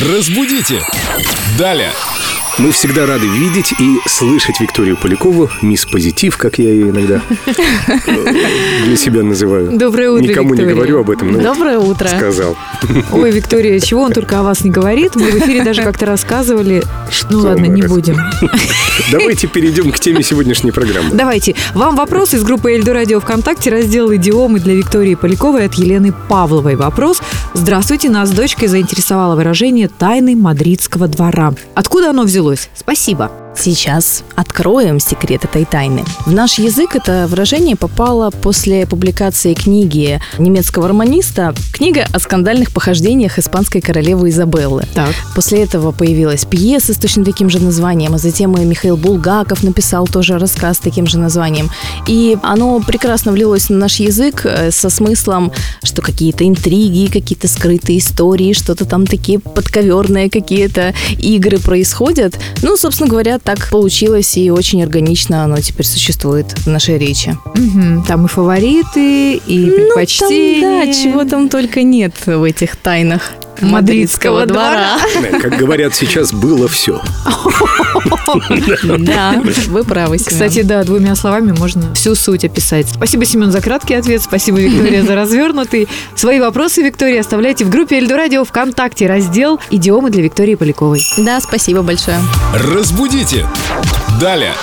Разбудите! Далее! Мы всегда рады видеть и слышать Викторию Полякову, мисс Позитив, как я ее иногда э, для себя называю. Доброе утро, Никому Виктория. не говорю об этом, но Доброе утро. сказал. Ой, Виктория, чего он только о вас не говорит? Мы в эфире даже как-то рассказывали. Ну Что ладно, мы не рас- будем. Давайте перейдем к теме сегодняшней программы. Давайте. Вам вопрос из группы Эльду Радио ВКонтакте, раздел «Идиомы» для Виктории Поляковой от Елены Павловой. Вопрос. Здравствуйте, нас с дочкой заинтересовало выражение «тайны мадридского двора». Откуда оно взялось? Спасибо. Сейчас откроем секрет этой тайны. В наш язык это выражение попало после публикации книги немецкого романиста «Книга о скандальных похождениях испанской королевы Изабеллы». Так. После этого появилась пьеса с точно таким же названием, а затем и Михаил Булгаков написал тоже рассказ с таким же названием. И оно прекрасно влилось на наш язык э, со смыслом, что какие-то интриги, какие-то скрытые истории, что-то там такие подковерные какие-то игры происходят. Ну, собственно говоря, так получилось и очень органично оно теперь существует в нашей речи. Мгм. Там и фавориты, и Ну, предпочтения. там, да, чего там только нет в этих тайнах Мадридского двора. Как говорят сейчас, было все. Да, вы правы. Кстати, да, двумя словами можно всю суть описать. Спасибо, Семен, за краткий ответ. Спасибо, Виктория, за развернутый. Свои вопросы, Виктория, оставляйте в группе Эльду Радио ВКонтакте. Раздел «Идиомы для Виктории Поляковой». Да, спасибо большое. Разбудите! Далее!